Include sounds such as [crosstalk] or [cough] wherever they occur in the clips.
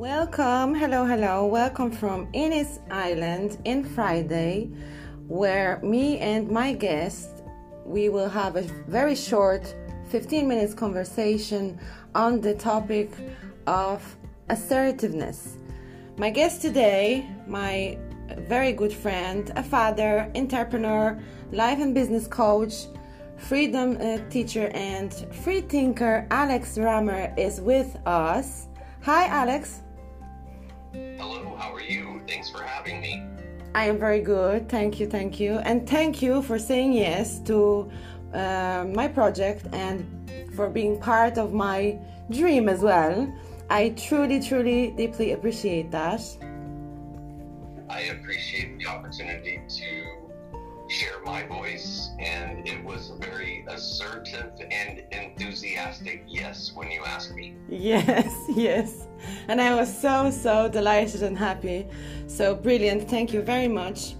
Welcome, hello, hello. Welcome from Innis Island in Friday, where me and my guest we will have a very short 15 minutes conversation on the topic of assertiveness. My guest today, my very good friend, a father, entrepreneur, life and business coach, freedom uh, teacher, and free thinker, Alex Rammer, is with us. Hi, Alex. Hello, how are you? Thanks for having me. I am very good. Thank you, thank you. And thank you for saying yes to uh, my project and for being part of my dream as well. I truly, truly, deeply appreciate that. I appreciate the opportunity to share my voice, and it was a very assertive and enthusiastic yes when you asked me. Yes, [laughs] yes. And I was so, so delighted and happy. So brilliant. Thank you very much.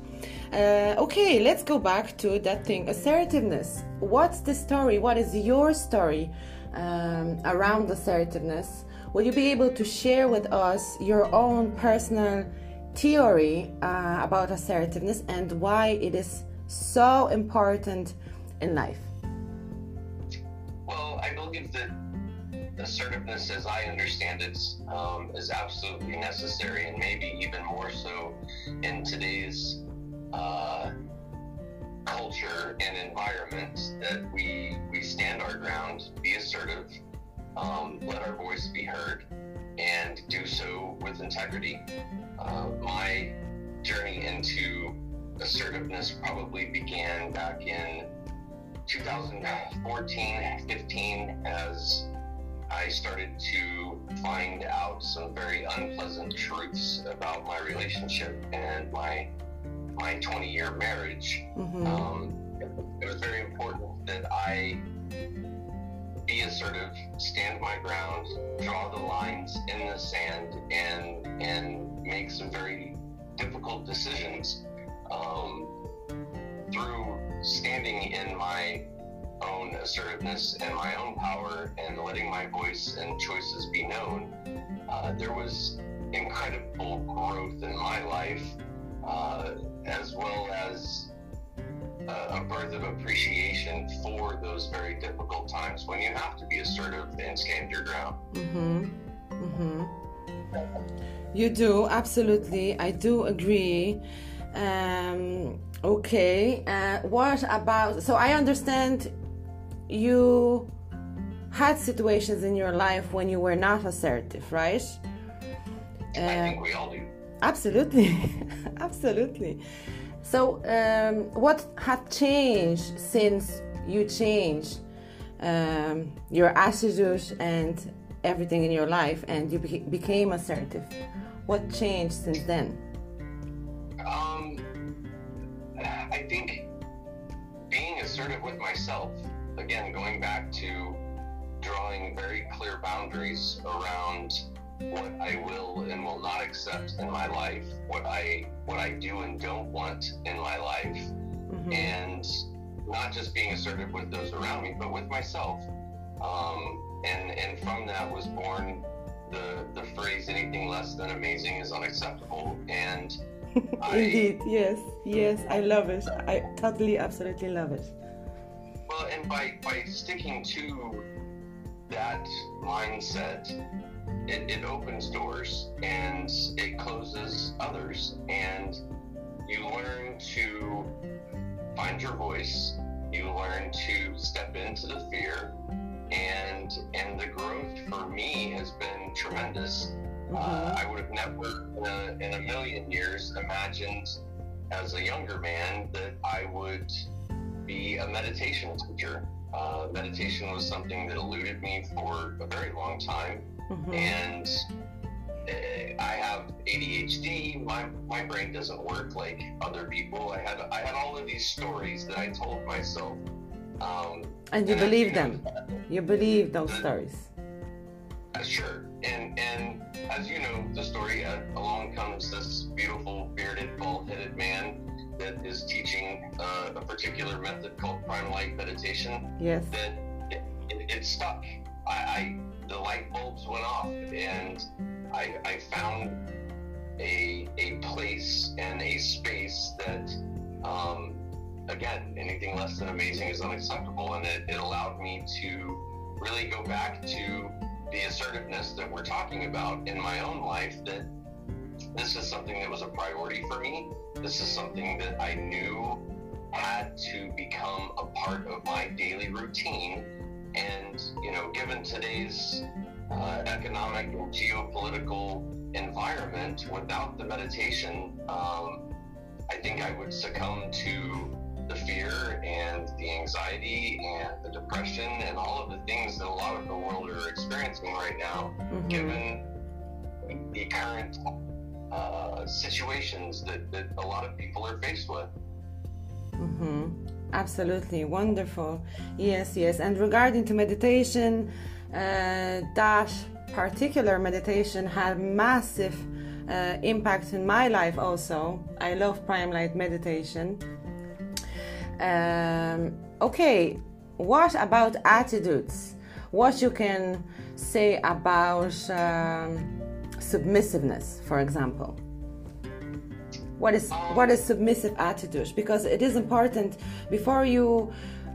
Uh, okay, let's go back to that thing assertiveness. What's the story? What is your story um, around assertiveness? Will you be able to share with us your own personal theory uh, about assertiveness and why it is so important in life? Well, I believe that assertiveness, as I understand it, um, is absolutely necessary, and maybe even more so in today's uh, culture and environment. That we we stand our ground, be assertive, um, let our voice be heard, and do so with integrity. Uh, my journey into assertiveness probably began back in 2014 15 as I started to find out some very unpleasant truths about my relationship and my my 20 year marriage. Mm-hmm. Um, it was very important that I be assertive, stand my ground, draw the lines in the sand, and and make some very difficult decisions um, through standing in my own assertiveness and my own power and letting my voice and choices be known, uh, there was incredible growth in my life, uh, as well as a birth of appreciation for those very difficult times when you have to be assertive and stand your ground. Mm-hmm. Mm-hmm. You do, absolutely. I do agree. Um, okay. Uh, what about? So I understand you had situations in your life when you were not assertive, right? Uh, I think we all do. Absolutely, [laughs] absolutely. So, um, what had changed since you changed um, your attitude and everything in your life, and you beca- became assertive? What changed since then? I think being assertive with myself, again, going back to drawing very clear boundaries around what I will and will not accept in my life, what I what I do and don't want in my life, mm-hmm. and not just being assertive with those around me, but with myself. Um, and and from that was born the the phrase "anything less than amazing is unacceptable." And [laughs] Indeed, yes, yes, I love it. I totally, absolutely love it. Well, and by by sticking to that mindset, it, it opens doors and it closes others, and you learn to find your voice. You learn to step into the fear, and and the growth for me has been tremendous uh, mm-hmm. I would have never, in a, in a million years, imagined as a younger man that I would be a meditation teacher. Uh, meditation was something that eluded me for a very long time, mm-hmm. and uh, I have ADHD. My my brain doesn't work like other people. I had I had all of these stories that I told myself. Um, and you and believe them. You believe those stories. Uh, sure, and and as you know the story, uh, along comes this beautiful bearded, bald-headed man that is teaching uh, a particular method called prime light meditation. Yes. That it, it, it stuck. I, I, the light bulbs went off, and I, I, I found a, a place and a space that, um, again, anything less than amazing is unacceptable. And it, it allowed me to really go back to the assertiveness that we're talking about in my own life that this is something that was a priority for me. This is something that I knew had to become a part of my daily routine. And, you know, given today's uh, economic and geopolitical environment, without the meditation, um, I think I would succumb to the fear and the anxiety and the depression and all of the things that a lot of the world are experiencing right now, mm-hmm. given the current uh, situations that, that a lot of people are faced with. Mm-hmm. Absolutely wonderful. Yes, yes. And regarding to meditation, uh, that particular meditation had massive uh, impact in my life. Also, I love Prime Light meditation. Um, okay, what about attitudes? What you can say about um, submissiveness, for example? What is what is submissive attitude? Because it is important before you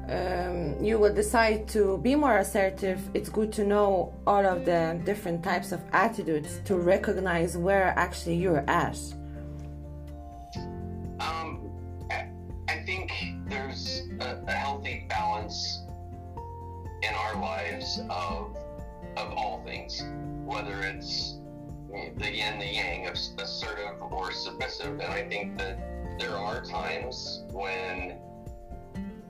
um, you will decide to be more assertive. It's good to know all of the different types of attitudes to recognize where actually you're at. Or submissive. And I think that there are times when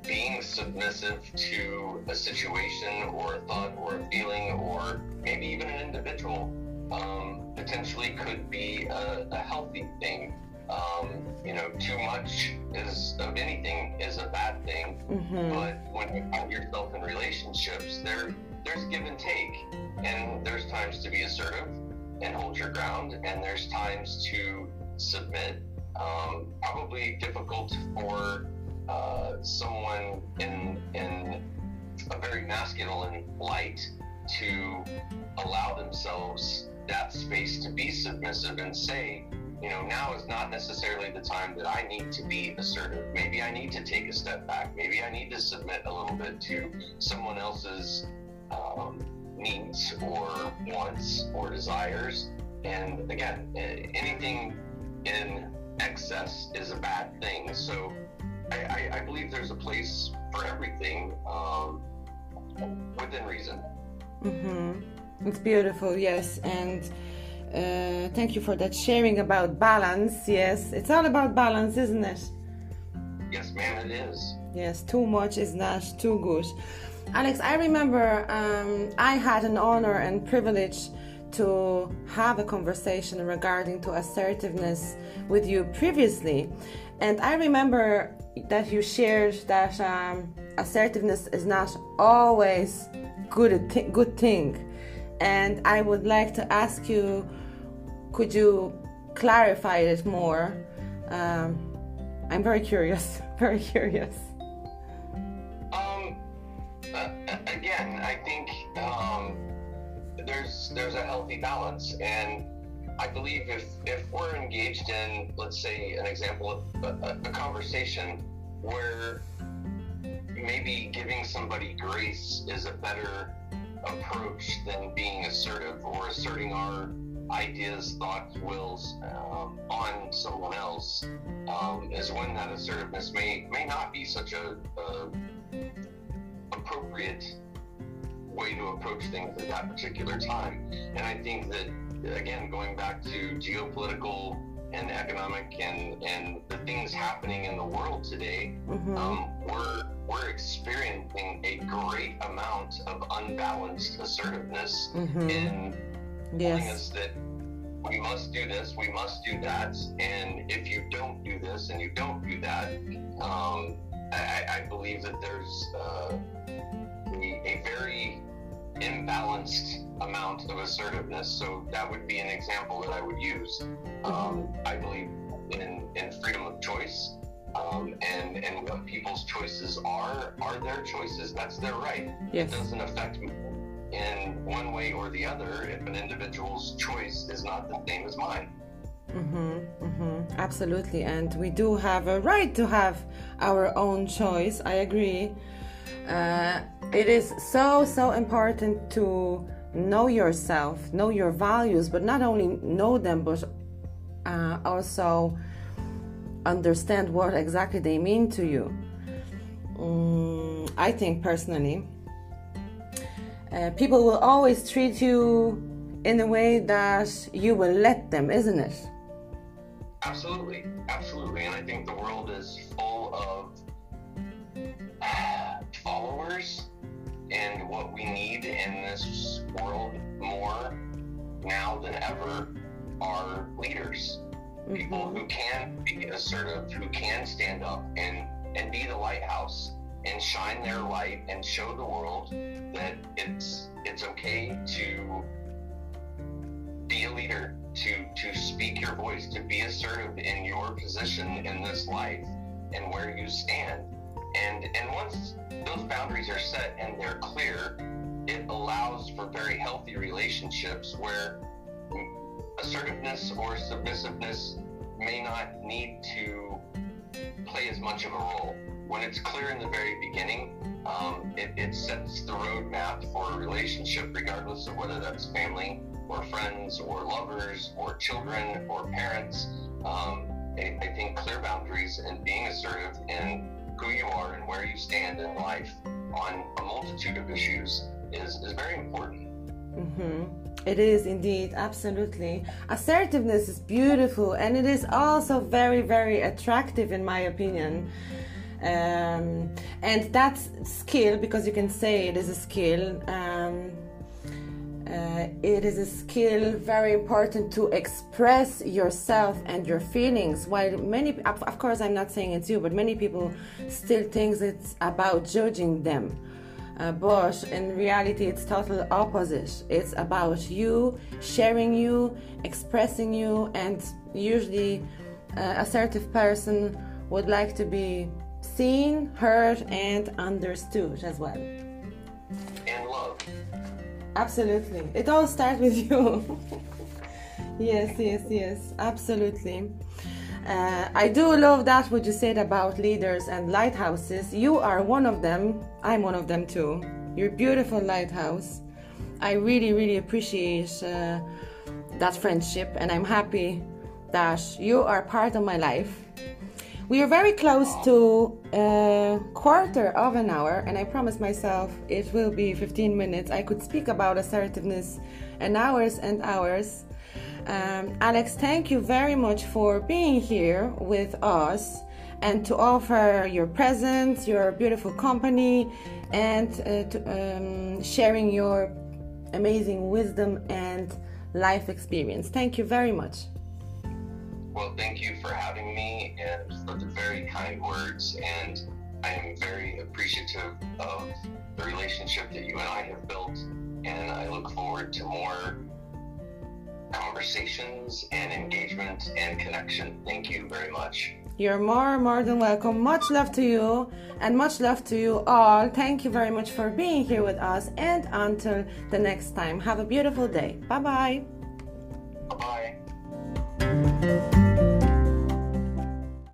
being submissive to a situation or a thought or a feeling or maybe even an individual um, potentially could be a, a healthy thing. Um, you know, too much is of anything is a bad thing. Mm-hmm. But when you find yourself in relationships, there there's give and take, and there's times to be assertive and hold your ground, and there's times to submit. Um, probably difficult for uh, someone in in a very masculine light to allow themselves that space to be submissive and say, you know, now is not necessarily the time that I need to be assertive. Maybe I need to take a step back. Maybe I need to submit a little bit to someone else's um, needs or wants or desires. And again, anything in excess is a bad thing. So I, I, I believe there's a place for everything um, within reason. Mm-hmm. It's beautiful, yes. And uh, thank you for that sharing about balance. Yes, it's all about balance, isn't it? Yes, ma'am, it is. Yes, too much is not too good. Alex, I remember um, I had an honor and privilege to have a conversation regarding to assertiveness with you previously, and I remember that you shared that um, assertiveness is not always good th- good thing, and I would like to ask you, could you clarify it more? Um, I'm very curious, [laughs] very curious. There's there's a healthy balance, and I believe if if we're engaged in, let's say, an example of a, a conversation where maybe giving somebody grace is a better approach than being assertive or asserting our ideas, thoughts, wills um, on someone else um, is when that assertiveness may may not be such a, a appropriate way to approach things at that particular time. And I think that, again, going back to geopolitical and economic and, and the things happening in the world today, mm-hmm. um, we're, we're experiencing a great amount of unbalanced assertiveness mm-hmm. in yes. telling us that we must do this, we must do that, and if you don't do this and you don't do that, um, I, I, believe that there's uh, a, a very imbalanced amount of assertiveness. So that would be an example that I would use. Um, I believe in, in freedom of choice. Um, and and what people's choices are are their choices. That's their right. Yes. It doesn't affect me. in one way or the other if an individual's choice is not the same as mine. Mm-hmm, mm-hmm, absolutely, and we do have a right to have our own choice. I agree. Uh, it is so so important to know yourself, know your values, but not only know them, but uh, also understand what exactly they mean to you. Um, I think personally, uh, people will always treat you in a way that you will let them, isn't it? Absolutely, absolutely. And I think the world is full of followers, and what we need in this world more now than ever are leaders. Mm-hmm. People who can be assertive, who can stand up and, and be the lighthouse and shine their light and show the world that it's it's okay to be a leader, to to speak your voice, to be assertive in your position in this life and where you stand. And and once those boundaries are set and they're clear, it allows for very healthy relationships where assertiveness or submissiveness may not need to play as much of a role. When it's clear in the very beginning, um, it, it sets the roadmap for a relationship, regardless of whether that's family or friends or lovers or children or parents. Um, I, I think clear boundaries and being assertive in who you are and where you stand in life on a multitude of issues is, is very important. Mm-hmm. It is indeed, absolutely. Assertiveness is beautiful and it is also very, very attractive, in my opinion. Um, and that's skill because you can say it is a skill. Uh, it is a skill very important to express yourself and your feelings. While many, of course, I'm not saying it's you, but many people still think it's about judging them. Uh, but in reality, it's total opposite. It's about you sharing you, expressing you, and usually, uh, assertive person would like to be seen, heard, and understood as well. Absolutely. It all starts with you. [laughs] yes, yes, yes. Absolutely. Uh, I do love that what you said about leaders and lighthouses. You are one of them. I'm one of them too. You're a beautiful lighthouse. I really, really appreciate uh, that friendship, and I'm happy that you are part of my life. We are very close to a quarter of an hour, and I promised myself it will be 15 minutes. I could speak about assertiveness and hours and hours. Um, Alex, thank you very much for being here with us and to offer your presence, your beautiful company, and uh, to, um, sharing your amazing wisdom and life experience. Thank you very much. Well, thank you for having me and for the very kind words. And I am very appreciative of the relationship that you and I have built. And I look forward to more conversations and engagement and connection. Thank you very much. You're more more than welcome. Much love to you and much love to you all. Thank you very much for being here with us and until the next time. Have a beautiful day. Bye-bye. Bye-bye.